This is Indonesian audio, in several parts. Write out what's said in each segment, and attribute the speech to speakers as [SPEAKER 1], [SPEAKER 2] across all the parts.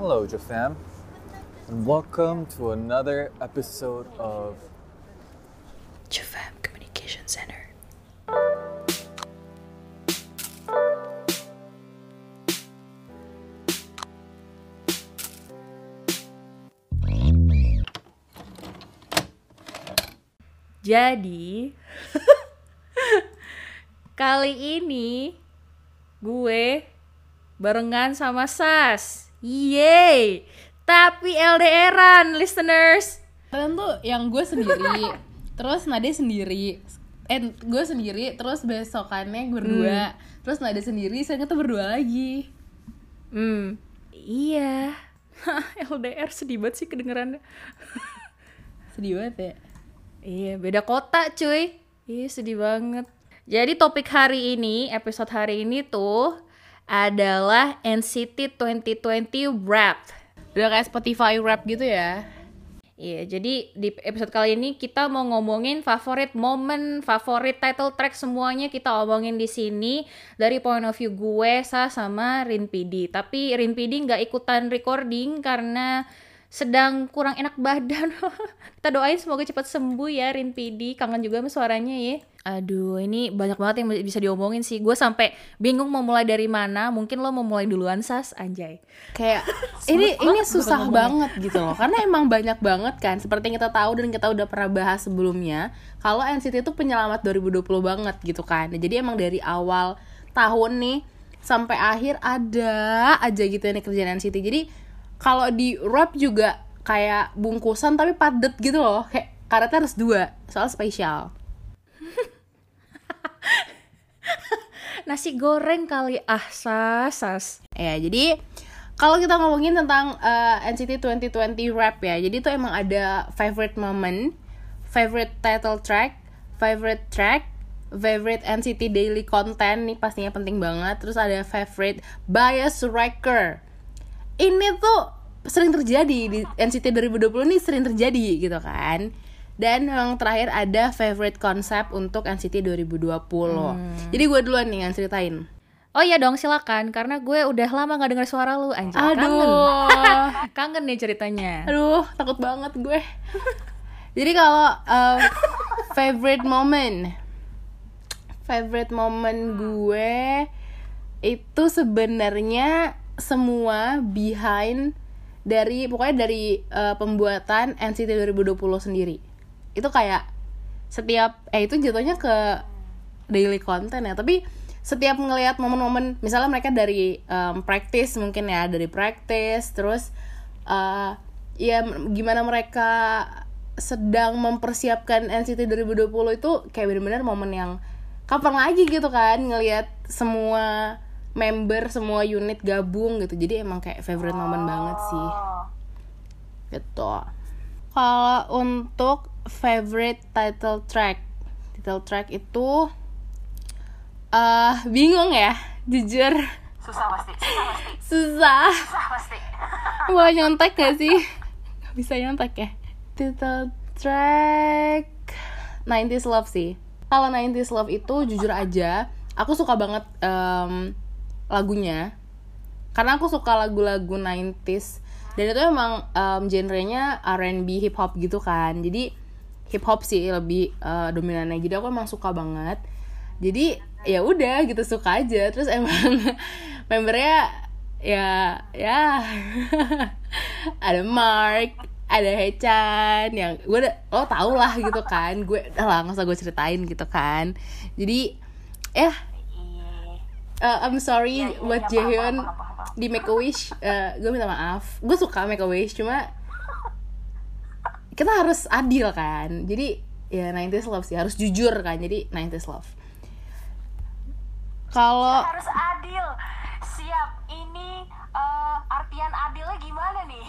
[SPEAKER 1] Hello, Jafam, and welcome to another episode of
[SPEAKER 2] Jafam Communication Center. Jadi kali ini gue barengan sama Sas. Yeay. Tapi LDRan listeners.
[SPEAKER 3] kalian tuh yang gue sendiri terus Nade sendiri eh gue sendiri terus besokannya berdua terus Nade sendiri saya tuh berdua lagi
[SPEAKER 2] Hmm. Iya. LDR sedih banget sih kedengerannya.
[SPEAKER 3] sedih banget ya
[SPEAKER 2] Iya, beda kota cuy. Iya, sedih banget. Jadi topik hari ini, episode hari ini tuh adalah NCT 2020 Wrapped.
[SPEAKER 3] udah kayak Spotify rap gitu ya
[SPEAKER 2] Iya, jadi di episode kali ini kita mau ngomongin favorit momen, favorit title track semuanya kita omongin di sini dari point of view gue, Sa sama Rin PD. Tapi Rin PD nggak ikutan recording karena sedang kurang enak badan. kita doain semoga cepat sembuh ya Rin PD. Kangen juga sama suaranya ya. Aduh, ini banyak banget yang bisa diomongin sih. Gue sampai bingung mau mulai dari mana. Mungkin lo mau mulai duluan, Sas, anjay.
[SPEAKER 3] kayak ini ini susah banget gitu loh karena emang banyak banget kan seperti yang kita tahu dan kita udah pernah bahas sebelumnya kalau NCT itu penyelamat 2020 banget gitu kan jadi emang dari awal tahun nih sampai akhir ada aja gitu yang dikerjain NCT jadi kalau di rap juga kayak bungkusan tapi padet gitu loh kayak karetnya harus dua soal spesial
[SPEAKER 2] Nasi goreng kali ah, Sas, Sas.
[SPEAKER 3] Ya, jadi kalau kita ngomongin tentang uh, NCT 2020 rap ya, jadi itu emang ada favorite moment, favorite title track, favorite track, favorite NCT daily content nih pastinya penting banget. Terus ada favorite bias wrecker. Ini tuh sering terjadi di NCT 2020 nih sering terjadi gitu kan. Dan yang terakhir ada favorite konsep untuk NCT 2020. Jadi gue duluan nih yang ceritain.
[SPEAKER 2] Oh iya dong silakan karena gue udah lama gak denger suara lu anjir kangen.
[SPEAKER 3] Aduh.
[SPEAKER 2] kangen nih ceritanya.
[SPEAKER 3] Aduh, takut banget gue. Jadi kalau uh, favorite moment, favorite moment gue itu sebenarnya semua behind dari pokoknya dari uh, pembuatan NCT 2020 sendiri. Itu kayak setiap eh itu jatuhnya ke daily content ya, tapi setiap ngelihat momen-momen misalnya mereka dari um, practice mungkin ya dari practice terus uh, ya gimana mereka sedang mempersiapkan NCT 2020 itu kayak bener-bener momen yang kapan lagi gitu kan ngelihat semua member semua unit gabung gitu. Jadi emang kayak favorite moment banget sih. Gitu. Kalau untuk favorite title track title track itu eh bingung ya jujur.
[SPEAKER 4] Susah pasti susah pasti.
[SPEAKER 3] Susah.
[SPEAKER 4] Susah pasti.
[SPEAKER 3] Mau nyontek gak sih? Gak bisa nyontek ya. Title track 90s Love sih. Kalau 90s Love itu jujur aja aku suka banget em, lagunya. Karena aku suka lagu-lagu 90s dan itu emang em, genrenya R&B hip hop gitu kan. Jadi hip hop sih lebih eh, dominannya. Jadi aku emang suka banget. Jadi ya udah gitu suka aja. Terus emang membernya ya ya ada Mark ada Hechan yang gue udah lo tau lah gitu kan. Gue udah lah nggak usah gue ceritain gitu kan. Jadi ya eh, I'm sorry
[SPEAKER 4] iya,
[SPEAKER 3] buat
[SPEAKER 4] paham,
[SPEAKER 3] Jaehyun di Make a Wish. Eh, gue minta maaf. Gue suka Make a Wish cuma kita harus adil kan. Jadi ya 90s love sih. Harus jujur kan jadi 90s love. Kalau
[SPEAKER 4] harus adil. Siap ini eh, artian adilnya gimana nih?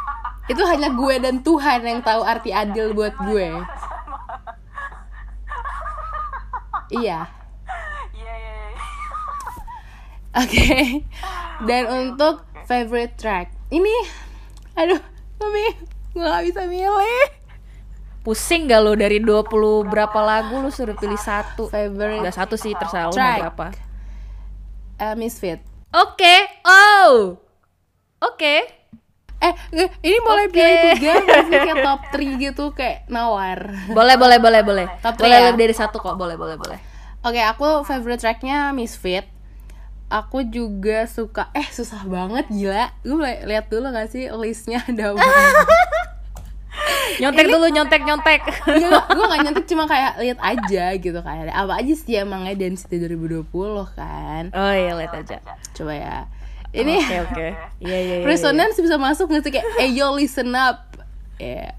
[SPEAKER 3] Itu hanya gue dan Tuhan yang tahu arti adil buat gue. Iya oke dan untuk favorite track ini aduh mami gue gak bisa milih
[SPEAKER 2] Pusing gak lo dari 20 berapa lagu lu suruh pilih satu?
[SPEAKER 3] Favorite
[SPEAKER 2] Gak satu sih terserah lo mau berapa.
[SPEAKER 3] Eh, Misfit
[SPEAKER 2] Oke, oh, oke.
[SPEAKER 3] Eh, Ini boleh
[SPEAKER 2] Oke.
[SPEAKER 3] pilih tiga sih kayak top 3 gitu kayak nawar.
[SPEAKER 2] Boleh, boleh, boleh, boleh.
[SPEAKER 3] Top
[SPEAKER 2] boleh
[SPEAKER 3] three ya?
[SPEAKER 2] lebih dari satu kok. Boleh, boleh, boleh.
[SPEAKER 3] Oke, aku favorite tracknya Misfit. Aku juga suka eh susah banget gila. Boleh lihat dulu gak sih listnya ada apa?
[SPEAKER 2] Nyontek dulu, nyontek, nyontek.
[SPEAKER 3] gue gak nyentik cuma kayak lihat aja gitu kayak apa aja sih emangnya Density 2020 kan.
[SPEAKER 2] Oh iya, lihat aja.
[SPEAKER 3] Coba ya. Ini
[SPEAKER 2] Oke, oke. Iya, iya, iya.
[SPEAKER 3] Resonance bisa masuk gak sih kayak eh yo listen up. Ya.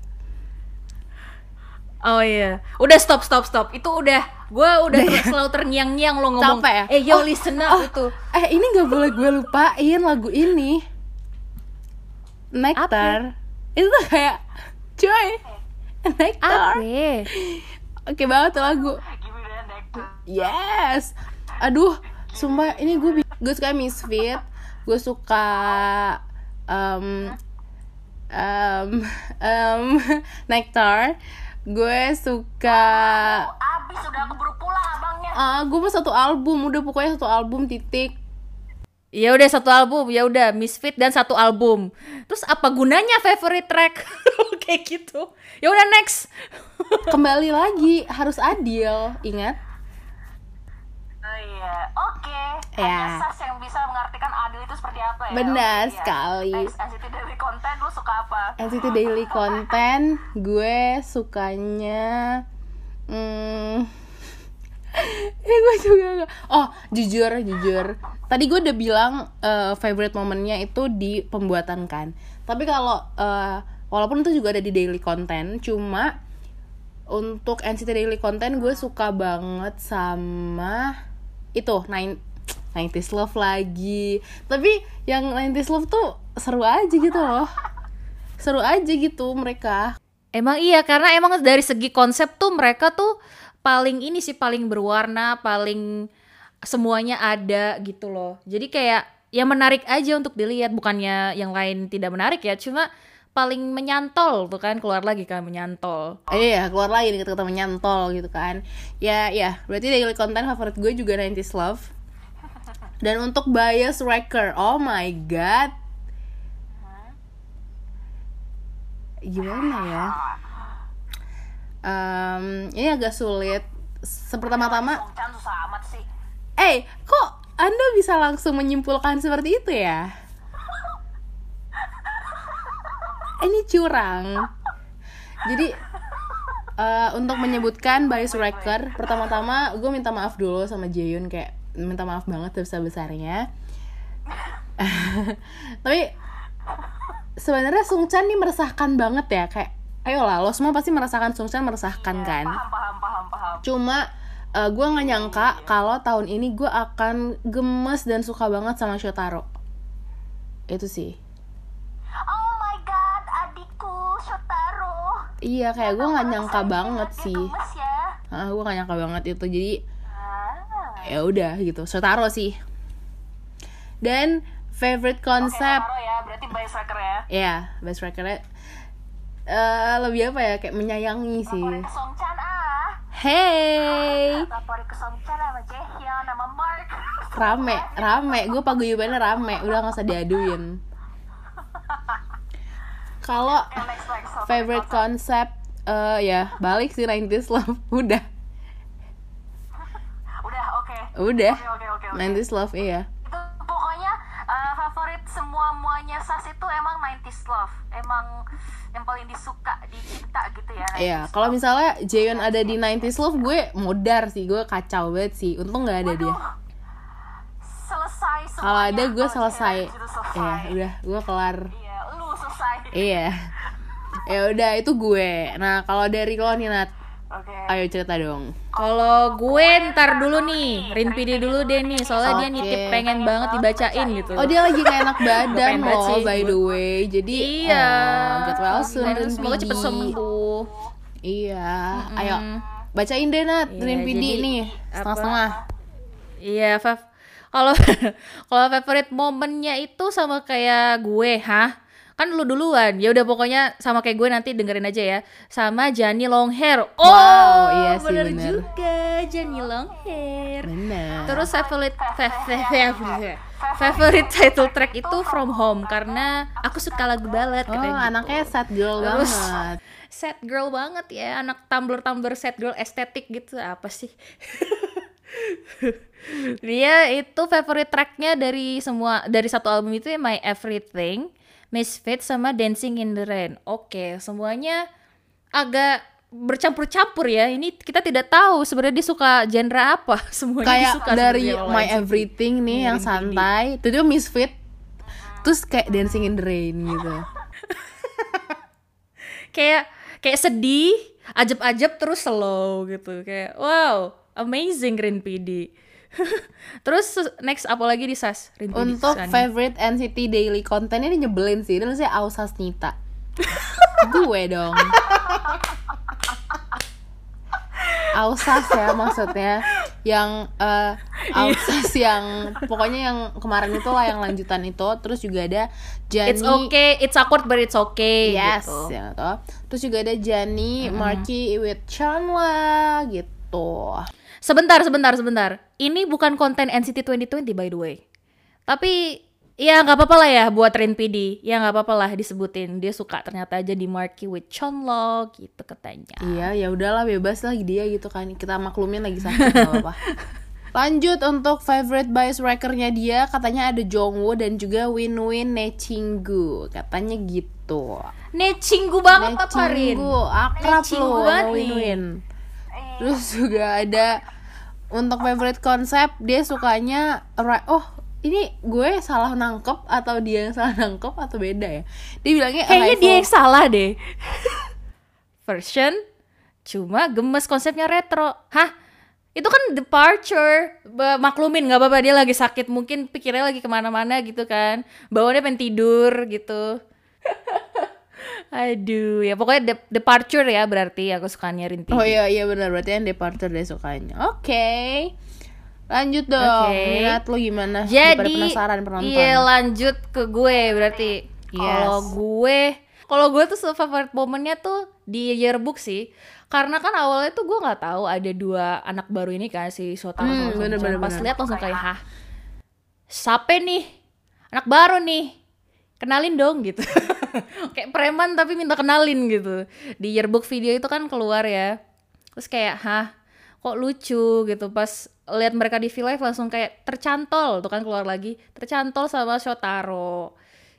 [SPEAKER 2] Oh iya. Udah stop, stop, stop. Itu udah. Gue udah ter- selalu terngiang-ngiang lo ngomong.
[SPEAKER 3] Ya?
[SPEAKER 2] Eh, yo
[SPEAKER 3] Oh,
[SPEAKER 2] listen up
[SPEAKER 3] oh.
[SPEAKER 2] itu.
[SPEAKER 3] Eh ini gak boleh gue lupain lagu ini Nectar Itu tuh kayak Coy Nectar
[SPEAKER 2] Apa?
[SPEAKER 3] Oke banget tuh lagu. Yes Aduh Sumpah ini gue Gue suka Misfit Gue suka um, um, um, Nectar Gue suka
[SPEAKER 4] Abis udah keburu pulang abangnya.
[SPEAKER 3] ah Gue mau satu album Udah pokoknya satu album titik
[SPEAKER 2] Ya udah satu album, ya udah Misfit dan satu album. Terus apa gunanya favorite track? Kayak gitu. Ya udah next.
[SPEAKER 3] Kembali lagi Harus adil Ingat
[SPEAKER 4] iya, oke.
[SPEAKER 3] Ya.
[SPEAKER 4] Hanya Sas yang bisa mengartikan adil itu seperti apa ya?
[SPEAKER 3] Benar
[SPEAKER 4] Oke, iya.
[SPEAKER 3] sekali.
[SPEAKER 4] Next, NCT Daily Content lu suka apa?
[SPEAKER 3] NCT Daily Content gue sukanya hmm, ini gue juga gak oh jujur jujur tadi gue udah bilang eh, favorite momennya itu di pembuatan kan tapi kalau eh, walaupun itu juga ada di daily content cuma untuk NCT Daily Content gue suka banget sama itu nine 90s Love lagi. Tapi yang 90s Love tuh seru aja gitu loh. Seru aja gitu mereka.
[SPEAKER 2] Emang iya karena emang dari segi konsep tuh mereka tuh paling ini sih paling berwarna, paling semuanya ada gitu loh. Jadi kayak ya menarik aja untuk dilihat bukannya yang lain tidak menarik ya, cuma paling menyantol tuh kan keluar lagi kan menyantol.
[SPEAKER 3] Eh, iya keluar lagi nih kata-kata menyantol gitu kan. Ya ya berarti daily content favorit gue juga 90s Love. Dan untuk bias wrecker oh my god. Gimana ya? Em, ini agak sulit.
[SPEAKER 4] Sih.
[SPEAKER 3] eh kok anda bisa langsung menyimpulkan seperti itu ya ini curang. Jadi eh, untuk menyebutkan bias wrecker pertama-tama gue minta maaf dulu sama Jaehyun kayak minta maaf banget sebesar besarnya tapi sebenarnya Sungchan nih meresahkan banget ya kayak ayolah lo semua pasti merasakan Sungchan meresahkan kan?
[SPEAKER 4] Paham, paham, paham, paham.
[SPEAKER 3] cuma eh, gue nggak nyangka kalau tahun ini gue akan gemes dan suka banget sama Shotaro. Itu sih iya kayak gue nggak nyangka banget sih
[SPEAKER 4] ya.
[SPEAKER 3] ah gue gak nyangka banget itu jadi
[SPEAKER 4] Ah.
[SPEAKER 3] ya udah gitu Shotaro sih dan favorite konsep
[SPEAKER 4] Shotaro ya, berarti bias wrecker ya.
[SPEAKER 3] ya best recordnya eh lebih apa ya kayak menyayangi sih
[SPEAKER 4] ah.
[SPEAKER 3] hey
[SPEAKER 4] Mark.
[SPEAKER 3] rame rame gue paguyubannya rame udah nggak usah diaduin kalau favorite konsep eh ya balik sih 90s love udah
[SPEAKER 4] Udah, oke.
[SPEAKER 3] udah
[SPEAKER 4] Oke, oke, oke. oke.
[SPEAKER 3] 90s love iya
[SPEAKER 4] Itu pokoknya eh, favorit semua muanya Sas itu emang 90s love. Emang yang paling disuka di kita gitu ya. 90s
[SPEAKER 3] Iya, kalau misalnya Jaehyun ada di 90s Love, gue modar sih, gue kacau banget sih. Untung nggak ada dia.
[SPEAKER 4] selesai.
[SPEAKER 3] Kalau ada gue selesai.
[SPEAKER 4] Selesai.
[SPEAKER 3] Iya, udah, gue kelar.
[SPEAKER 4] Iya.
[SPEAKER 3] Iya. Ya udah, itu gue. Nah, kalau dari lo nih Nat,
[SPEAKER 4] Oke.
[SPEAKER 3] ayo cerita dong.
[SPEAKER 2] Kalau gue ntar dulu nih, Rinpidi dulu deh nih, soalnya dia
[SPEAKER 3] Oke.
[SPEAKER 2] nitip pengen banget dibacain gitu.
[SPEAKER 3] Oh, dia lagi gak enak badan loh, by the way. Jadi,
[SPEAKER 2] Iya.
[SPEAKER 3] oh, get well soon,
[SPEAKER 2] semoga cepet sembuh.
[SPEAKER 3] Iya, ayo. Bacain deh Nat,
[SPEAKER 2] Iya,
[SPEAKER 3] Rin PD
[SPEAKER 2] jadi,
[SPEAKER 3] nih, setengah-setengah.
[SPEAKER 2] Iya, Fav. Kalau kalau favorite momennya itu sama kayak gue, hah? Kan lu duluan. Ya udah pokoknya sama kayak gue nanti dengerin aja ya. Sama Jani Long Hair. Oh,
[SPEAKER 3] Wow, iya sih,
[SPEAKER 2] bener
[SPEAKER 3] bener.
[SPEAKER 2] juga Jani Long Hair.
[SPEAKER 3] Bener.
[SPEAKER 2] Terus favorite fa- fa- fa- favorite title track itu From Home karena aku suka lagu ballad
[SPEAKER 3] Oh,
[SPEAKER 2] gitu.
[SPEAKER 3] anaknya sad girl
[SPEAKER 2] Terus-
[SPEAKER 3] banget.
[SPEAKER 2] sad girl banget ya anak tumbler tumbler sad girl estetik gitu apa sih dia itu favorite tracknya dari semua dari satu album itu ya My Everything Misfit sama Dancing in the Rain oke semuanya agak bercampur-campur ya ini kita tidak tahu sebenarnya dia suka genre apa semuanya
[SPEAKER 3] Kayak
[SPEAKER 2] disuka
[SPEAKER 3] dari My. Everything nih yang santai, itu misfit. Terus kayak Dancing in the Rain gitu.
[SPEAKER 2] kayak kayak sedih, ajab-ajab terus slow gitu. Kayak wow, amazing Green PD. terus next apa lagi di SAS?
[SPEAKER 3] Untuk
[SPEAKER 2] Sani.
[SPEAKER 3] favorite NCT daily content ini nyebelin sih. Ini saya Ausas Nita. Gue dong. Ausas ya maksudnya yang eh Ausas yang pokoknya yang kemarin itu lah yang lanjutan itu terus juga ada Jani
[SPEAKER 2] It's okay, it's awkward but it's okay
[SPEAKER 3] yes
[SPEAKER 2] gitu.
[SPEAKER 3] itu terus juga ada Jani Marky with Chanla gitu
[SPEAKER 2] Sebentar, sebentar, sebentar. Ini bukan konten NCT 2020 by the way. Tapi ya nggak apa-apa lah ya buat Rin PD. Ya nggak apa-apa lah disebutin. Dia suka ternyata aja di Marky with Chonlo gitu katanya.
[SPEAKER 3] Iya, ya udahlah bebas lah dia gitu kan. Kita maklumin lagi sakit nggak apa-apa. Lanjut untuk favorite bias wrecker-nya dia katanya ada Jongwoo dan juga Win-Win Nechingu. Katanya gitu.
[SPEAKER 2] Necinggu banget apa Rin?
[SPEAKER 3] Nechingu akrab
[SPEAKER 2] Nechingu
[SPEAKER 3] loh. Win-Win. Terus juga ada untuk favorite konsep dia sukanya oh ini gue salah nangkep atau dia yang salah nangkep atau beda ya? Dia bilangnya
[SPEAKER 2] Kayaknya
[SPEAKER 3] arrival-
[SPEAKER 2] dia yang salah deh. Version cuma gemes konsepnya retro. Hah? Itu kan departure. Maklumin nggak apa-apa dia lagi sakit mungkin pikirnya lagi ke mana-mana gitu kan. Bawaannya pengen tidur gitu. Aduh, ya pokoknya de- departure ya berarti aku sukanya Rinti.
[SPEAKER 3] Oh iya iya benar berarti yang departure dia sukanya. Oke. Lanjut dong.
[SPEAKER 2] Oke.
[SPEAKER 3] Minat lu gimana? Daripada
[SPEAKER 2] Jadi
[SPEAKER 3] penasaran penonton.
[SPEAKER 2] Iya lanjut ke gue berarti.
[SPEAKER 3] Yes.
[SPEAKER 2] Kalau gue, kalau gue tuh favorit momennya tuh di yearbook sih. Karena kan awalnya tuh gue nggak tahu ada dua anak baru ini kan si Sotaro
[SPEAKER 3] Hmm, bener, bener,
[SPEAKER 2] Pas lihat langsung kayak hah. Siapa nih? Anak baru nih. Kenalin dong gitu. kayak preman tapi minta kenalin gitu. Di yearbook video itu kan keluar ya. Terus kayak hah kok lucu? Gitu. Pas lihat mereka di V Live langsung kayak tercantol. Tuh kan keluar lagi. Tercantol sama Shotaro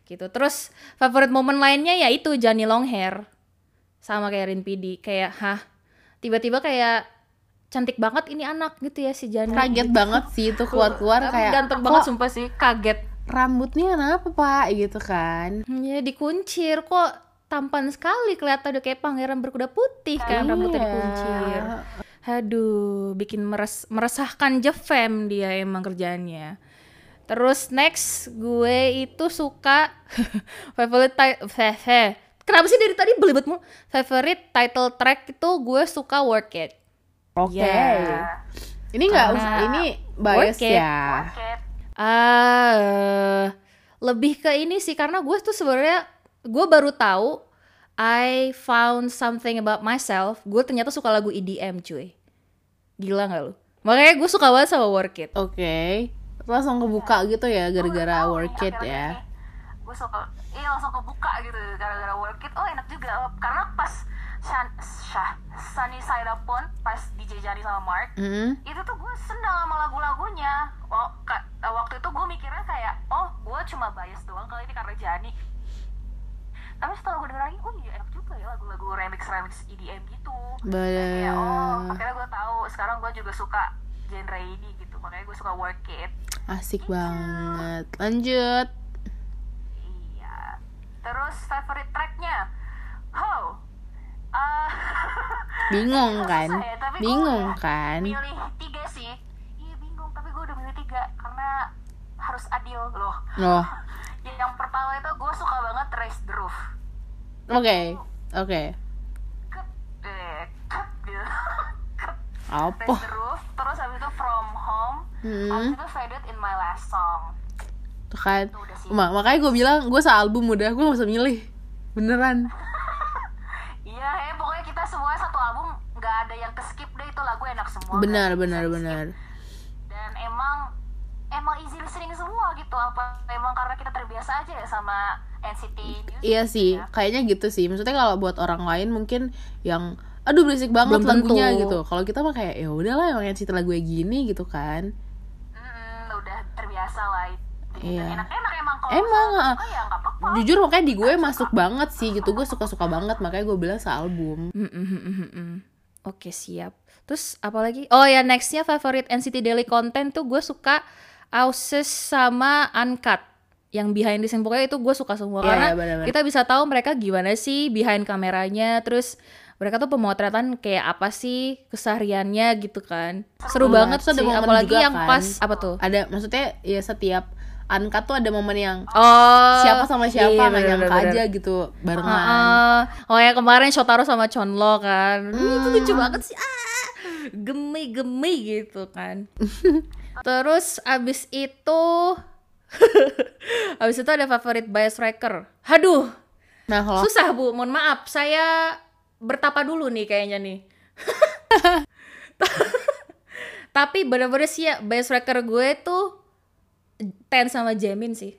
[SPEAKER 2] gitu. Terus favorite moment lainnya ya itu Johnny Long Hair sama kayak Rin PD kayak hah tiba-tiba kayak cantik banget ini anak gitu ya si Johnny.
[SPEAKER 3] Kaget banget sih itu keluar-keluar kayak
[SPEAKER 2] ganteng banget sumpah sih. Kaget
[SPEAKER 3] rambutnya kenapa pak gitu kan
[SPEAKER 2] ya dikuncir kok tampan sekali kelihatan udah kayak pangeran berkuda putih kan rambutnya
[SPEAKER 3] Iya.
[SPEAKER 2] dikuncir Aduh, bikin meres meresahkan Jefem dia emang kerjaannya. Terus next gue itu suka favorite ti- fe- fe- Kenapa sih dari tadi belibet mulu? Favorite title track itu gue suka Work It.
[SPEAKER 3] oke
[SPEAKER 2] Ya.
[SPEAKER 3] ini nggak ini bias
[SPEAKER 2] work it. Ah, eh, lebih ke ini sih karena gue tuh sebenarnya gue baru tahu I found something about myself. Gue ternyata suka lagu EDM cuy. Gila nggak lu? Makanya gue suka banget sama Work It.
[SPEAKER 3] oke langsung kebuka gitu ya gara-gara work it ya
[SPEAKER 4] gue suka iya langsung kebuka gitu gara-gara work it oh enak juga karena pas Shah, Sunny Side Up pun pas DJ Jani sama Mark
[SPEAKER 3] Hmm.
[SPEAKER 4] itu tuh gue senang sama lagu-lagunya. Ka- eh, waktu itu gue mikirnya kayak oh gue cuma bias doang kali ini karena Jani. Tapi setelah gue denger lagi oh iya enak juga ya lagu-lagu remix remix EDM gitu. Kayak oh akhirnya gue tahu sekarang gue juga suka genre ini gitu. Makanya gue suka work it.
[SPEAKER 3] Asik banget. Lanjut.
[SPEAKER 4] Iya. Terus favorite tracknya, how? Ah,
[SPEAKER 3] bingung kan
[SPEAKER 4] ya, tapi
[SPEAKER 3] bingung kan
[SPEAKER 4] milih tiga sih. Iya bingung, tapi gue udah milih tiga karena harus adil loh.
[SPEAKER 3] loh
[SPEAKER 4] Yang pertama itu gue suka banget Raise the Roof.
[SPEAKER 3] oke oke
[SPEAKER 4] Kep, eh, gitu.
[SPEAKER 3] Apa
[SPEAKER 4] the Roof. Terus habis itu From Home.
[SPEAKER 3] Hmm.
[SPEAKER 4] Habis itu Faded in My Last Song.
[SPEAKER 3] Tuh kan
[SPEAKER 4] Itu udah sih.
[SPEAKER 3] Ma- makanya gue bilang gue sealbum udah gue gak usah milih beneran
[SPEAKER 4] Iya, ya pokoknya kita semua satu album nggak ada yang ke skip deh itu lagu enak semua.
[SPEAKER 3] benar
[SPEAKER 4] bisa
[SPEAKER 3] benar benar
[SPEAKER 4] dan emang emang easy listening semua gitu gitu apa emang karena kita terbiasa aja ya sama NCT Music
[SPEAKER 3] Iya sih,
[SPEAKER 4] ya?
[SPEAKER 3] kayaknya gitu sih. Maksudnya kalau buat orang lain mungkin yang aduh berisik banget
[SPEAKER 2] Belum tentu.
[SPEAKER 3] lagunya gitu. Kalau kita mah kayak ya udahlah emang yang lagu gue gini gitu kan.
[SPEAKER 4] Mm-mm, udah terbiasa lah itu
[SPEAKER 3] Iya.
[SPEAKER 4] enak-enak emang kalau
[SPEAKER 3] Emang,
[SPEAKER 4] suka ya apa-apa
[SPEAKER 3] Jujur makanya di gue masuk banget sih gitu. Gue suka-suka banget makanya gue bilang sealbum.
[SPEAKER 2] Mm, mm, mm, mm, mm. Oke siap. Terus apa lagi? Oh ya nextnya favorit NCT Daily Content tuh gue suka Ausis sama Uncut. Yang behind the scene pokoknya itu gue suka semua
[SPEAKER 3] Iya,
[SPEAKER 2] karena
[SPEAKER 3] iya, benar-benar.
[SPEAKER 2] kita bisa tahu mereka gimana sih behind kameranya. Terus mereka tuh pemotretan kayak apa sih kesehariannya gitu kan. Seru
[SPEAKER 3] Iya,
[SPEAKER 2] banget sih. Apalagi
[SPEAKER 3] juga
[SPEAKER 2] yang
[SPEAKER 3] kan.
[SPEAKER 2] pas apa tuh?
[SPEAKER 3] Ada maksudnya ya setiap Uncut tuh ada momen yang
[SPEAKER 2] Oh
[SPEAKER 3] siapa sama siapa
[SPEAKER 2] iya,
[SPEAKER 3] nggak nyangka
[SPEAKER 2] bener,
[SPEAKER 3] aja gitu barengan.
[SPEAKER 2] Heeh. oh ya kemarin Shotaro sama Chonlo kan. Ih, itu lucu
[SPEAKER 3] Hmm.
[SPEAKER 2] banget sih. Ah gemi gemi gitu kan. Terus abis itu abis itu ada favorit bias wrecker aduh
[SPEAKER 3] Nah, kalau
[SPEAKER 2] susah bu. Mohon maaf saya bertapa dulu nih kayaknya nih. Tapi bener-bener sih ya bias wrecker gue tuh Ten sama Jamin sih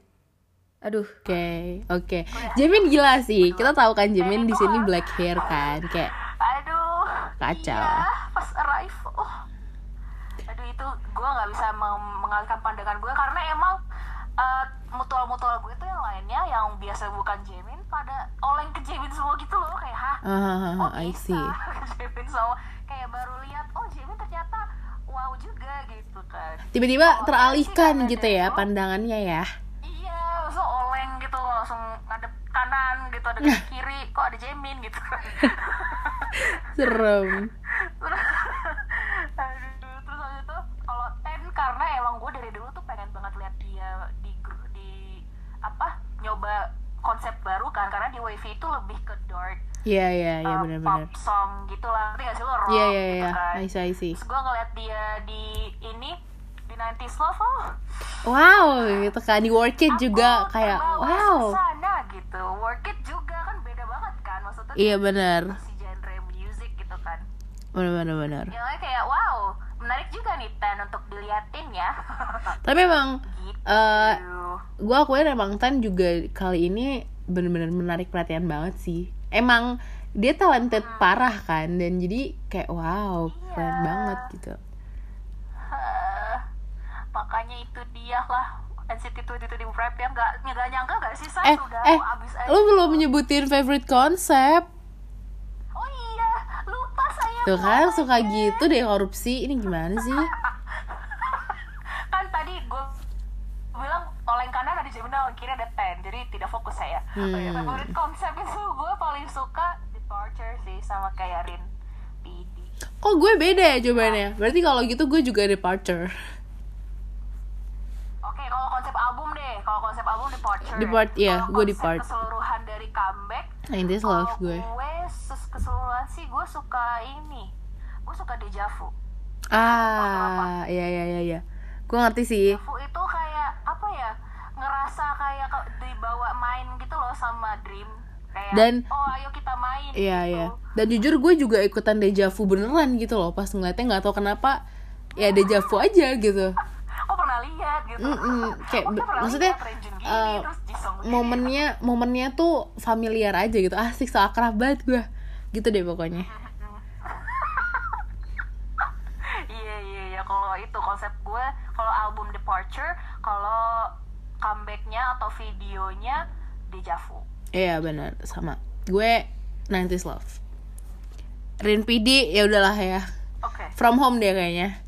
[SPEAKER 2] aduh
[SPEAKER 3] Oke, oke. Jimin gila sih. Kita tahu kan Jimin di sini black hair kan, kayak
[SPEAKER 4] aduh
[SPEAKER 3] Kacau.
[SPEAKER 4] iya, pas arrive oh aduh itu gue nggak bisa meng- mengalihkan pandangan gue karena emang eh, mutual-mutual gue tuh yang lainnya yang biasa bukan Jamin pada oleng ke Jamin semua gitu loh kayak hah
[SPEAKER 3] ah,
[SPEAKER 4] oh
[SPEAKER 3] I see.
[SPEAKER 4] Jamin semua kayak baru lihat oh Jamin ternyata wow juga gitu kan
[SPEAKER 3] Tiba-tiba
[SPEAKER 4] Oh,
[SPEAKER 3] teralihkan gitu ya
[SPEAKER 4] dulu-
[SPEAKER 3] pandangannya ya.
[SPEAKER 4] Iya, langsung oleng gitu, langsung ngadep kanan gitu, ada kiri, kok ada Jamin gitu.
[SPEAKER 3] Serem.
[SPEAKER 4] Terus habis itu kalau Ten karena emang gue dari dulu tuh pengen banget lihat dia di di apa nyoba konsep baru kan karena di Wavy itu lebih ke dark
[SPEAKER 3] Iya, iya, iya
[SPEAKER 4] uh,
[SPEAKER 3] benar-benar.
[SPEAKER 4] pop song gitu lah ngerti gak sih lo rock
[SPEAKER 3] Iya, iya,
[SPEAKER 4] gitu
[SPEAKER 3] iya.
[SPEAKER 4] kan
[SPEAKER 3] I see, I see.
[SPEAKER 4] terus gue ngeliat dia di ini di 90s Love oh
[SPEAKER 3] Wow, gitu kan di work it juga
[SPEAKER 4] aku
[SPEAKER 3] kayak
[SPEAKER 4] terbawa
[SPEAKER 3] wow.
[SPEAKER 4] suasana gitu work it juga kan beda banget kan maksudnya
[SPEAKER 3] Iya benar.
[SPEAKER 4] si genre music gitu kan
[SPEAKER 3] Benar benar benar.
[SPEAKER 4] yang kayak wow menarik juga nih Tan untuk diliatin ya
[SPEAKER 3] Tapi emang
[SPEAKER 4] gitu
[SPEAKER 3] eh gue akuin emang Tan juga kali ini bener-bener menarik perhatian banget sih. Emang dia talented parah kan dan jadi kayak wow keren
[SPEAKER 4] Iya.
[SPEAKER 3] banget gitu.
[SPEAKER 4] Hah, makanya itu dia lah NCT 127 Prep yang gak, nggak nyangka gak sih saya
[SPEAKER 3] Eh
[SPEAKER 4] sudah
[SPEAKER 3] eh
[SPEAKER 4] abis aja
[SPEAKER 3] lu belum menyebutin favorite konsep
[SPEAKER 4] oh iya lupa saya
[SPEAKER 3] tuh kan suka gitu deh korupsi ini gimana sih?
[SPEAKER 4] kan tadi gue bilang oleng kanan ada Gemini oleng kiri ada Ten jadi tidak fokus saya
[SPEAKER 3] Hmm.
[SPEAKER 4] oh, favorit konsep itu gue paling suka Departure sih sama kayak Rin PD
[SPEAKER 3] Kok gue beda ya jawabannya? Berarti kalau gitu gue juga departure.
[SPEAKER 4] Oke, kalau konsep album deh, kalau konsep album Departure.
[SPEAKER 3] Depart, iya,
[SPEAKER 4] Kalau
[SPEAKER 3] gue Depart.
[SPEAKER 4] keseluruhan dari comeback.
[SPEAKER 3] Nah, this
[SPEAKER 4] kalau
[SPEAKER 3] love gue.
[SPEAKER 4] gue keseluruhan sih gue suka ini. Gue suka Deja Vu.
[SPEAKER 3] Ah, iya iya iya iya. Gue ngerti sih.
[SPEAKER 4] Itu ya? Ngerasa kayak dibawa main gitu loh sama Dream. Kayak
[SPEAKER 3] Dan-
[SPEAKER 4] oh ayo kita main
[SPEAKER 3] Iya
[SPEAKER 4] gitu.
[SPEAKER 3] iya. Dan jujur gue juga ikutan deja vu beneran gitu loh pas ngeliatnya nggak tahu kenapa ya deja vu aja gitu.
[SPEAKER 4] Oh pernah lihat gitu.
[SPEAKER 3] Mm-mm, kayak
[SPEAKER 4] Oh,
[SPEAKER 3] maksudnya
[SPEAKER 4] lihat Renjun gini,
[SPEAKER 3] momennya momennya tuh familiar aja gitu asik so akrab banget gue gitu deh pokoknya
[SPEAKER 4] Iya iya iya kalau itu konsep gue kalau album Departure kalau comebacknya atau videonya Deja Vu.
[SPEAKER 3] iya benar sama gue 90s love Rin PD ya udahlah ya
[SPEAKER 4] Oke.
[SPEAKER 3] from home dia kayaknya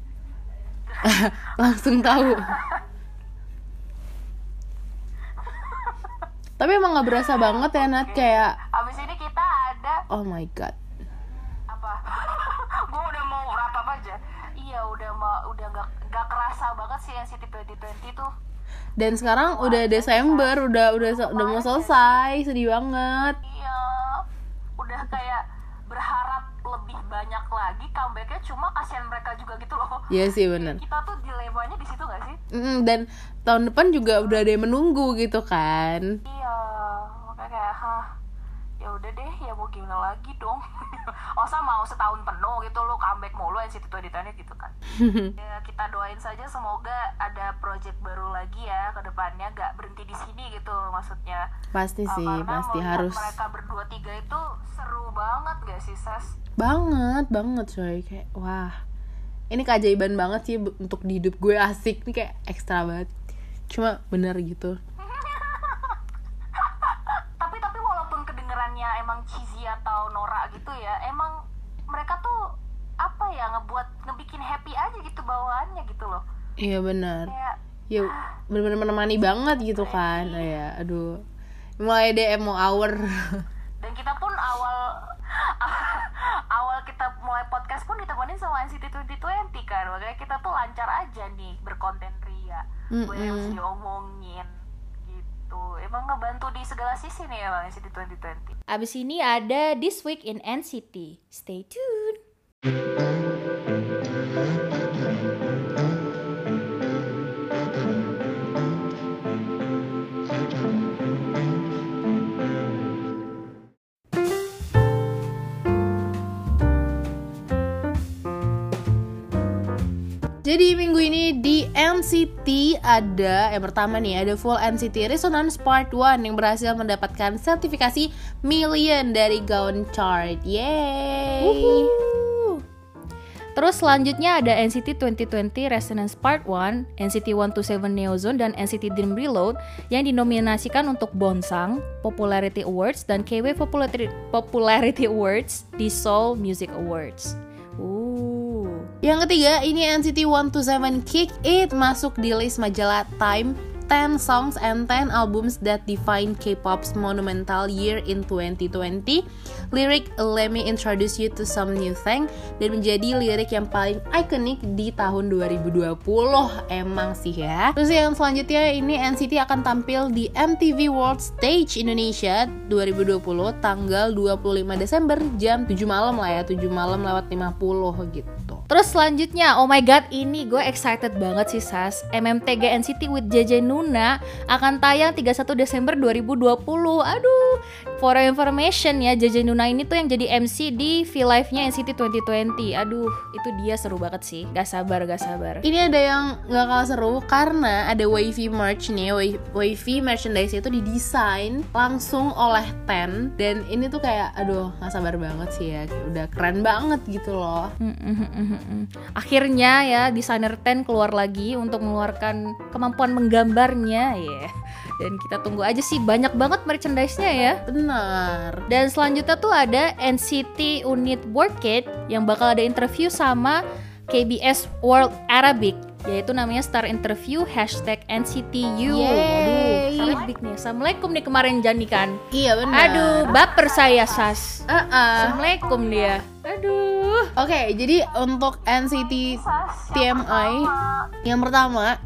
[SPEAKER 3] langsung tahu tapi emang nggak berasa banget ya Nat kayak
[SPEAKER 4] Abis ini kita ada
[SPEAKER 3] oh my god
[SPEAKER 4] apa? gue udah mau wrap up aja. Iya udah mau udah gak, gak kerasa banget sih NCT 2020 tuh.
[SPEAKER 3] Dan sekarang udah Desember udah udah udah mau selesai sedih banget
[SPEAKER 4] Iya. Udah kayak berharap lebih banyak lagi comebacknya cuma kasihan mereka juga gitu loh.
[SPEAKER 3] Iya sih bener
[SPEAKER 4] Kita tuh dilemanya di situ gak sih?
[SPEAKER 3] Mm, dan tahun depan juga udah ada yang menunggu gitu kan
[SPEAKER 4] Iya, makanya kayak hah ya udah deh gimana lagi dong? Masa mau setahun penuh gitu lo comeback mulu NCT 2020 gitu kan? Ya, kita doain saja semoga ada project baru lagi ya ke depannya. Gak berhenti di sini gitu maksudnya.
[SPEAKER 3] Pasti
[SPEAKER 4] Uh,
[SPEAKER 3] sih
[SPEAKER 4] karena
[SPEAKER 3] pasti harus.
[SPEAKER 4] mereka berdua tiga itu seru banget gak sih Sas
[SPEAKER 3] banget banget coy. Kayak wah. Ini keajaiban banget sih untuk di hidup gue asik. Nih kayak ekstra banget. Cuma bener gitu
[SPEAKER 4] tapi tapi walaupun emang cheesy atau norak gitu ya emang mereka tuh apa ya ngebuat ngebikin happy aja gitu bawaannya gitu loh.
[SPEAKER 3] Iya benar.
[SPEAKER 4] Kayak
[SPEAKER 3] ya bener-bener menemani banget gitu kan ya aduh. Mulai deh mau hour.
[SPEAKER 4] Dan kita pun awal awal kita mulai podcast pun ditemenin sama NCT 2020 kan. Makanya kita tuh lancar aja nih berkonten ria. Banyak yang bisa diomongin gitu emang ngebantu di segala sisi nih emang NCT 2020
[SPEAKER 2] Abis ini ada This Week in NCT. Stay tuned.
[SPEAKER 3] Jadi minggu ini di NCT ada yang pertama nih ada full NCT Resonance Part 1 yang berhasil mendapatkan sertifikasi million dari Gaon Chart. Yeay.
[SPEAKER 2] Terus selanjutnya ada NCT 2020 Resonance Part 1, NCT 127 Neozone, dan NCT Dream Reload yang dinominasikan untuk Bonsang, Popularity Awards, dan KW Popularity, Popularity Awards di Seoul Music Awards.
[SPEAKER 3] Yang ketiga ini NCT 127 Kick It masuk di list majalah Time 10 songs and 10 albums that define K-pop's monumental year in 2020. Lirik Let Me Introduce You to Some New Thing dan menjadi lirik yang paling ikonik di tahun 2020 emang sih ya. Terus yang selanjutnya ini NCT akan tampil di MTV World Stage Indonesia 2020 tanggal 25 Desember jam 7 malam lah ya, 7 malam lewat 50 gitu.
[SPEAKER 2] Terus selanjutnya, oh my god, ini gue excited banget sih Sas. MMTG NCT with JJ Nuna akan tayang 31 Desember 2020. Aduh, for information ya, JJ Nuna ini tuh yang jadi MC di V-Live-nya NCT 2020. Aduh, itu dia seru banget sih. Gak sabar, gak sabar.
[SPEAKER 3] Ini ada yang nggak kalah seru karena ada wavy merch nih, wa- wavy merchandise itu didesain langsung oleh Ten dan ini tuh kayak aduh nggak sabar banget sih ya, udah keren banget gitu loh.
[SPEAKER 2] Akhirnya ya desainer Ten keluar lagi untuk mengeluarkan kemampuan menggambarnya ya. Dan kita tunggu aja sih banyak banget merchandise-nya ya.
[SPEAKER 3] Benar.
[SPEAKER 2] Dan selanjutnya tuh ada NCT Unit World Kid yang bakal ada interview sama KBS World Arabic yaitu namanya Star Interview hashtag NCTU.
[SPEAKER 3] Yeay.
[SPEAKER 2] Aduh, Arabic nih. Assalamualaikum nih kemarin Jani kan.
[SPEAKER 3] Iya benar.
[SPEAKER 2] Aduh, baper saya Sas.
[SPEAKER 3] Ah, ah.
[SPEAKER 2] Assalamualaikum dia. Aduh.
[SPEAKER 3] Oke, jadi untuk NCT TMI yang pertama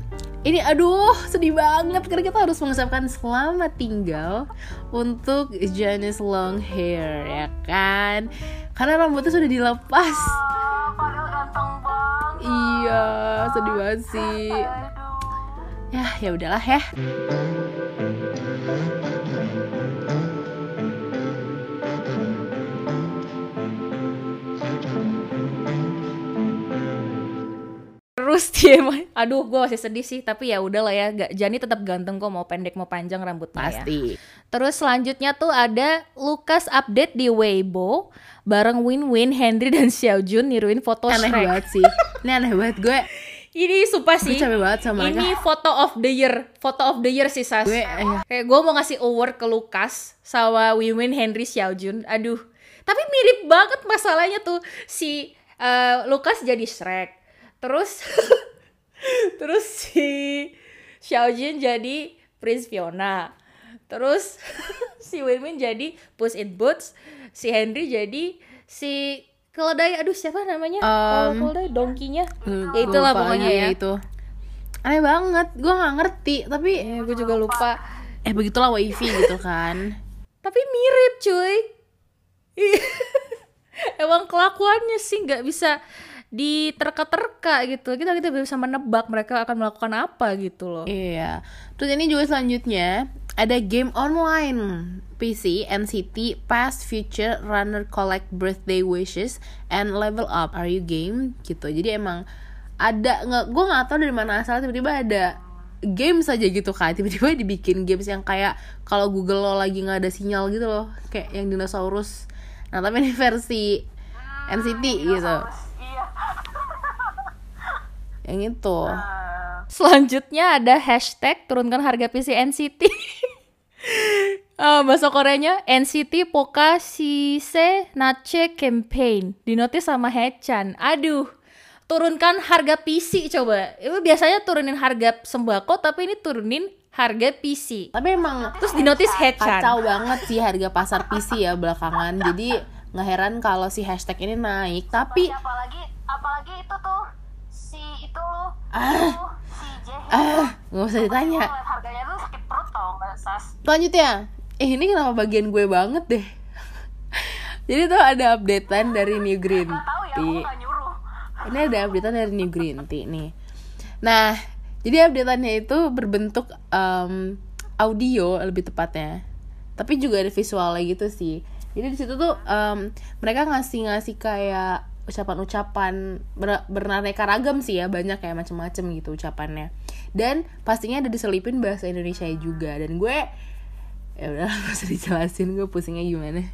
[SPEAKER 3] ini aduh sedih banget karena kita harus mengucapkan selamat tinggal untuk Janice Long Hair ya kan karena rambutnya sudah dilepas.
[SPEAKER 4] Ah, padahal ganteng banget.
[SPEAKER 3] Iya sedih banget sih.
[SPEAKER 4] Aduh
[SPEAKER 3] ya ya udahlah ya
[SPEAKER 2] Terus dia mah- aduh gue masih sedih sih tapi ya udahlah ya gak Jani tetap ganteng kok mau pendek mau panjang rambutnya ya.
[SPEAKER 3] pasti
[SPEAKER 2] Terus selanjutnya tuh ada Lukas update di Weibo bareng Win Win, Henry dan Xiaojun niruin foto
[SPEAKER 3] aneh
[SPEAKER 2] Shrek.
[SPEAKER 3] banget sih ini aneh banget gue
[SPEAKER 2] Ini sumpah
[SPEAKER 3] gue
[SPEAKER 2] sih.
[SPEAKER 3] capek banget sama mereka
[SPEAKER 2] Ini foto of the year, foto of the year sih Sas.
[SPEAKER 3] gue eh,
[SPEAKER 2] Kayak gue mau ngasih award ke Lukas sama Win Win, Henry, Xiaojun. Aduh, tapi mirip banget masalahnya tuh si eh, Lukas jadi Shrek, terus terus si Xiaojun jadi Prince Fiona, terus si Win Win jadi Puss in Boots, si Henry jadi si keledai. Aduh siapa namanya? Kalau
[SPEAKER 3] Um,
[SPEAKER 2] keledai dongkinya.
[SPEAKER 3] gue
[SPEAKER 2] Ya itulah
[SPEAKER 3] lupa
[SPEAKER 2] pokoknya
[SPEAKER 3] lagi
[SPEAKER 2] ya.
[SPEAKER 3] itu aneh banget gue nggak ngerti tapi
[SPEAKER 2] Eh, gue juga lupa.
[SPEAKER 3] eh begitulah wifi gitu kan
[SPEAKER 2] Tapi mirip cuy. Emang kelakuannya sih nggak bisa diterka-terka gitu. Kita kita bisa menebak mereka akan melakukan apa gitu loh.
[SPEAKER 3] Iya. Terus ini juga selanjutnya ada game online PC, NCT, Past, Future, Runner, Collect, Birthday Wishes, and Level Up. Are you game? Gitu. Jadi emang ada nggak gue nggak tahu dari mana asal tiba-tiba ada game saja gitu kan tiba-tiba dibikin games yang kayak kalau Google lo lagi nggak ada sinyal gitu loh kayak yang dinosaurus nah tapi ini versi NCT gitu yang itu
[SPEAKER 2] Selanjutnya ada hashtag turunkan harga PC NCT. Eh, bahasa Koreanya NCT Poka Shise Nache Campaign. Dinotis sama Hechan. Aduh, turunkan harga PC coba. Itu biasanya turunin harga sembako tapi ini turunin harga PC.
[SPEAKER 3] tapi emang
[SPEAKER 2] Terus dinotis Hechan.
[SPEAKER 3] kacau banget sih harga pasar PC ya belakangan jadi nggak heran kalau si hashtag ini naik tapi
[SPEAKER 4] apalagi apalagi itu tuh si itu loh.
[SPEAKER 3] Ah.
[SPEAKER 4] si Jaehyun
[SPEAKER 3] ah nggak usah ditanya.
[SPEAKER 4] harganya tuh sakit perut tau nggak sas.
[SPEAKER 3] Selanjutnya eh ini kenapa bagian gue banget deh? Jadi tuh ada updatean dari New Green
[SPEAKER 4] ya
[SPEAKER 3] Tea.
[SPEAKER 4] nyuruh.
[SPEAKER 3] Ini ada updatean dari New Green Tea nih. Nah jadi updateannya itu berbentuk em, audio lebih tepatnya. Tapi juga ada visualnya gitu sih. Jadi di situ tuh em, mereka ngasih ngasih kayak ucapan-ucapan ber- beraneka ragam sih ya banyak kayak macem-macem gitu ucapannya dan pastinya ada diselipin bahasa Indonesia juga dan gue ya udah usah dijelasin gue pusingnya gimana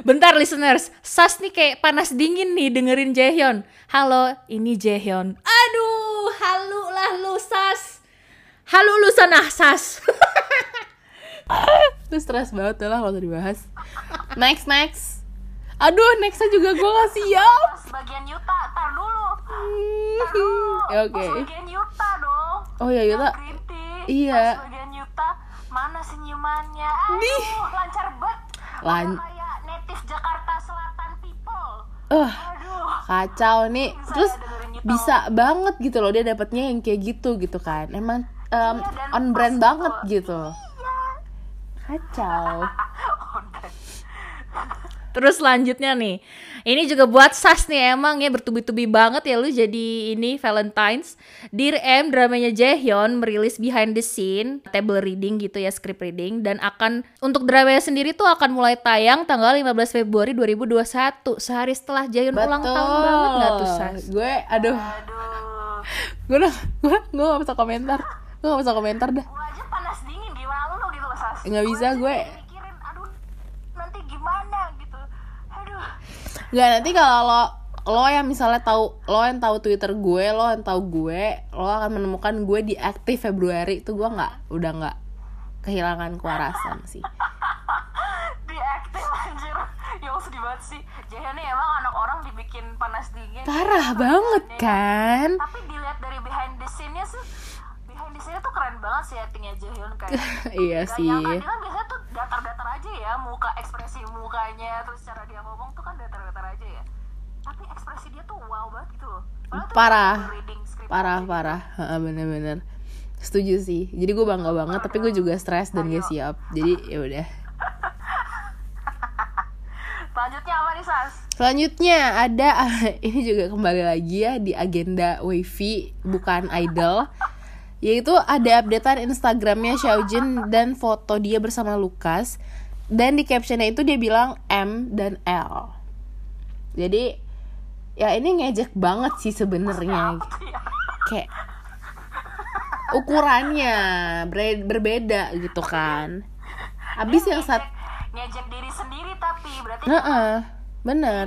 [SPEAKER 2] Bentar listeners, Sas nih kayak panas dingin nih dengerin Jaehyun. Halo, ini Jaehyun. Aduh, halu lah lu Sas. Halu lu sana Sas.
[SPEAKER 3] Itu stres banget lah kalau dibahas Next next Aduh nextnya juga gue gak siap.
[SPEAKER 4] Pas bagian Yuta tar dulu. Tar dulu.
[SPEAKER 3] Ya, Oke.
[SPEAKER 4] Bagian Yuta dong.
[SPEAKER 3] Oh ya Yuta. Iya.
[SPEAKER 4] pas bagian Yuta mana senyumannya? Aduh lancar banget.
[SPEAKER 3] Lan-
[SPEAKER 4] kayak native Jakarta Selatan people.
[SPEAKER 3] Uh,
[SPEAKER 4] aduh.
[SPEAKER 3] Kacau nih.
[SPEAKER 4] Bisa
[SPEAKER 3] Terus bisa banget gitu loh Dia dapetnya yang kayak gitu gitu kan. Emang em,
[SPEAKER 4] Iya,
[SPEAKER 3] on brand banget gitu. Kacau
[SPEAKER 2] Terus selanjutnya nih, ini juga buat Sas nih emang ya bertubi-tubi banget ya lu jadi ini Valentine's. Dear M dramanya Jaehyun merilis behind the scene table reading gitu ya script reading dan akan untuk dramanya sendiri tuh akan mulai tayang tanggal 15 Februari 2021 sehari setelah Jaehyun ulang tahun banget gak tuh Sas?
[SPEAKER 3] Gue aduh
[SPEAKER 4] aduh
[SPEAKER 3] Gue udah Gue gue gak bisa komentar Gue gak bisa komentar dah
[SPEAKER 4] gua aja panas dingin gimana lu gitu Sas
[SPEAKER 3] Nggak
[SPEAKER 4] Gua
[SPEAKER 3] bisa, gue.
[SPEAKER 4] kayak mikirin aduh nanti gimana gitu aduh
[SPEAKER 3] Gak nanti kalau lo lo yang misalnya tahu lo yang tahu Twitter gue, lo yang tahu gue, lo akan menemukan gue di aktif Februari. Itu gue nggak udah nggak kehilangan kewarasan sih.
[SPEAKER 4] di acting anjir. Ya sedih banget sih. Nih emang anak orang dibikin panas dingin.
[SPEAKER 3] Parah banget kan?
[SPEAKER 4] tapi dilihat dari behind the scene-nya sih scene-nya tuh keren banget sih actingnya Jaehyun kayak
[SPEAKER 3] iya sih.
[SPEAKER 4] nyangka, dia kan biasanya tuh datar-datar aja ya muka ekspresi mukanya terus cara dia ngomong tuh kan datar-datar aja ya tapi ekspresi dia tuh wow banget gitu loh
[SPEAKER 3] Parah. Parah
[SPEAKER 4] aja.
[SPEAKER 3] parah, bener-bener. Setuju sih. Jadi gue bangga banget, tapi gue juga stres dan gak siap. Jadi ya udah.
[SPEAKER 4] selanjutnya apa nih Sas?
[SPEAKER 3] Selanjutnya ada ini juga kembali lagi ya di agenda Wavy bukan idol yaitu ada updatean Instagramnya Xiaojin dan foto dia bersama Lukas. Dan di captionnya itu dia bilang M dan L. Jadi ya ini ngejek banget sih sebenarnya. Kayak ukurannya ber- berbeda gitu kan. Habis yang saat
[SPEAKER 4] ngejek diri sendiri tapi berarti
[SPEAKER 3] Heeh, bener.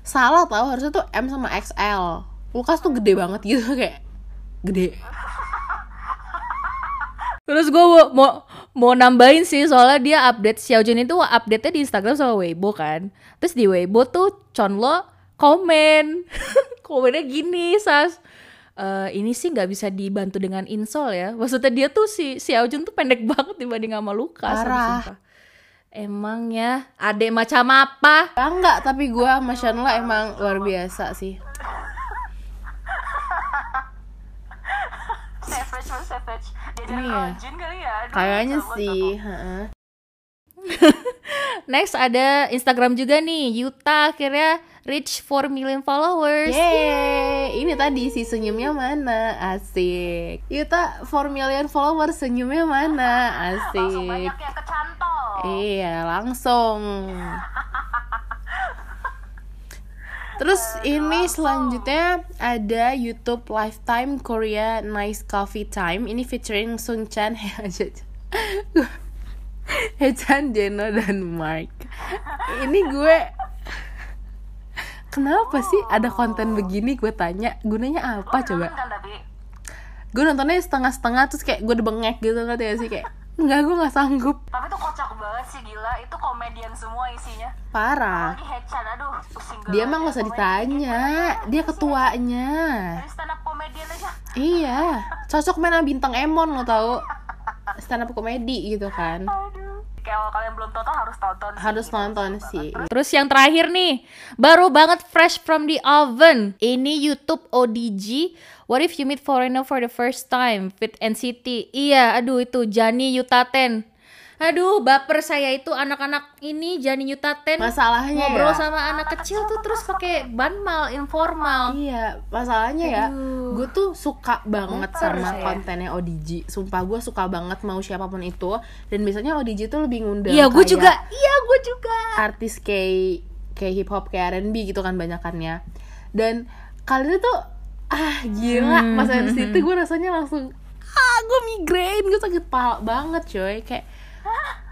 [SPEAKER 3] Salah tau harusnya tuh M sama XL Lukas tuh gede banget gitu kayak gede
[SPEAKER 2] Terus gue mau, mau mau nambahin sih soalnya dia update Xiaojun itu update-nya di Instagram sama Weibo kan. Terus di Weibo tuh Chonlo komen. Komennya gini, Sas. "Eh, ini sih nggak bisa dibantu dengan insol ya. Maksudnya dia tuh si Xiaojun tuh pendek banget dibanding sama Lukas. aduh,
[SPEAKER 3] Parah.
[SPEAKER 2] Emang ya, adek macam apa?
[SPEAKER 3] bangga tapi gue sama Shanla emang luar biasa sih
[SPEAKER 4] savage savage dia dari
[SPEAKER 3] Iya.
[SPEAKER 4] Kali ya Aduh,
[SPEAKER 3] kayaknya sih heeh.
[SPEAKER 2] Next ada Instagram juga nih. Yuta akhirnya reach 4 million followers.
[SPEAKER 3] Yeay, ini tadi si senyumnya mana? Asik. Yuta 4 million followers, senyumnya mana?
[SPEAKER 4] langsung
[SPEAKER 3] Asik.
[SPEAKER 4] banyak yang kecantol
[SPEAKER 3] Iya, langsung. Terus ini selanjutnya ada YouTube Lifetime Korea Nice Coffee Time. Ini featuring Sun Chan, Hechan, Jeno dan Mark. Ini gue Kenapa sih ada konten begini gue tanya gunanya apa coba? Gue nontonnya setengah-setengah terus kayak gue debengek gitu kan ya sih kayak Enggak gue nggak sanggup.
[SPEAKER 4] Tapi tuh kocak banget sih gila. Itu komedian semua isinya.
[SPEAKER 3] Parah.
[SPEAKER 4] Lagi Hechan aduh pusing
[SPEAKER 3] Dia mah
[SPEAKER 4] ya,
[SPEAKER 3] gak usah
[SPEAKER 4] komedi.
[SPEAKER 3] ditanya. Dia ketuanya.
[SPEAKER 4] Jadi stand up komedian aja.
[SPEAKER 3] Iya. Cocok main bintang Emon lo tau Stand up komedi gitu kan
[SPEAKER 4] aduh kalau kalian belum tonton harus tonton sih,
[SPEAKER 3] Harus
[SPEAKER 4] gitu.
[SPEAKER 3] nonton sih
[SPEAKER 2] Terus yang terakhir nih, baru banget fresh from the oven. Ini YouTube ODG. What if you meet foreigner for the first time with NCT? Iya, aduh itu Jani Yutaten. Aduh, baper saya itu anak-anak ini Jani Yutaten
[SPEAKER 3] Masalahnya
[SPEAKER 2] ngobrol
[SPEAKER 3] ya
[SPEAKER 2] sama anak kecil tuh terus pakai banmal informal.
[SPEAKER 3] Iya, masalahnya ya,
[SPEAKER 2] Aduh.
[SPEAKER 3] gue tuh suka banget
[SPEAKER 2] Baper
[SPEAKER 3] sama
[SPEAKER 2] saya.
[SPEAKER 3] kontennya ODG. Sumpah gue suka banget mau siapa pun itu. Dan biasanya ODG tuh lebih ngundang
[SPEAKER 2] Iya, gue juga. Iya, gue juga.
[SPEAKER 3] artis kayak kayak hip hop kayak R&B gitu kan banyakannya. Dan kali itu tuh ah gila
[SPEAKER 2] Hmm.
[SPEAKER 3] pas dari situ gue rasanya langsung ah gue migrain gue sakit pala banget coy kayak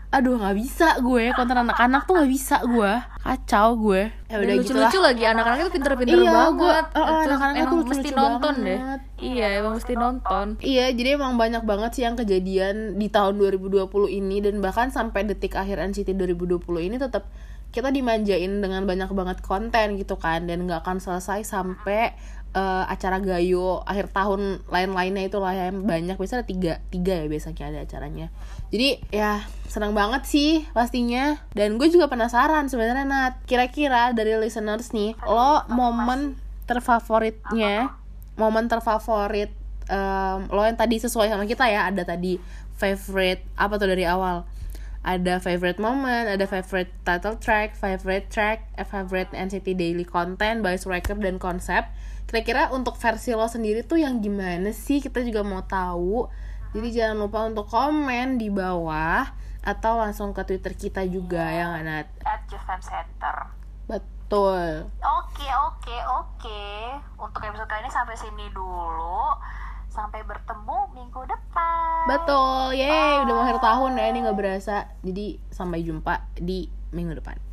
[SPEAKER 3] aduh nggak bisa gue konten anak-anak tuh nggak bisa gue kacau gue ya udah lah
[SPEAKER 2] lucu-lucu lagi anak-anaknya tuh pinter-pinter
[SPEAKER 3] Iya,
[SPEAKER 2] banget.
[SPEAKER 3] gua- eh, eh,
[SPEAKER 2] Itu
[SPEAKER 3] anak-anaknya
[SPEAKER 2] emang
[SPEAKER 3] tuh
[SPEAKER 2] mesti
[SPEAKER 3] lucu-lucu
[SPEAKER 2] nonton deh.
[SPEAKER 3] banget.
[SPEAKER 2] Iya, emang mesti nonton.
[SPEAKER 3] Iya, jadi emang banyak banget sih yang kejadian di tahun 2020 ini dan bahkan sampai detik akhir NCT 2020 ini tetap kita dimanjain dengan banyak banget konten gitu kan dan nggak akan selesai sampai eh, acara Gayo akhir tahun lain-lainnya itu lah yang banyak. Biasanya ada tiga tiga ya biasanya ada acaranya. Jadi ya senang banget sih pastinya. Dan gue juga penasaran sebenarnya Nat. Kira-kira dari listeners nih lo momen terfavoritnya momen terfavorit em, lo yang tadi sesuai sama kita ya ada tadi favorite apa tuh dari awal ada favorite moment, ada favorite title track, favorite track, eh, favorite NCT daily content, voice record dan konsep. Kira-kira untuk versi lo sendiri tuh yang gimana sih? Kita juga mau tahu. Jadi jangan lupa untuk komen di bawah atau langsung ke Twitter kita juga ya nggak Nat?
[SPEAKER 4] at Jufam Center
[SPEAKER 3] Betul.
[SPEAKER 4] Oke, oke, oke. Untuk episode kali ini sampai sini dulu. Sampai bertemu minggu depan.
[SPEAKER 3] Betul. Yeay, udah mau akhir tahun ya ini nggak berasa. Jadi sampai jumpa di minggu depan.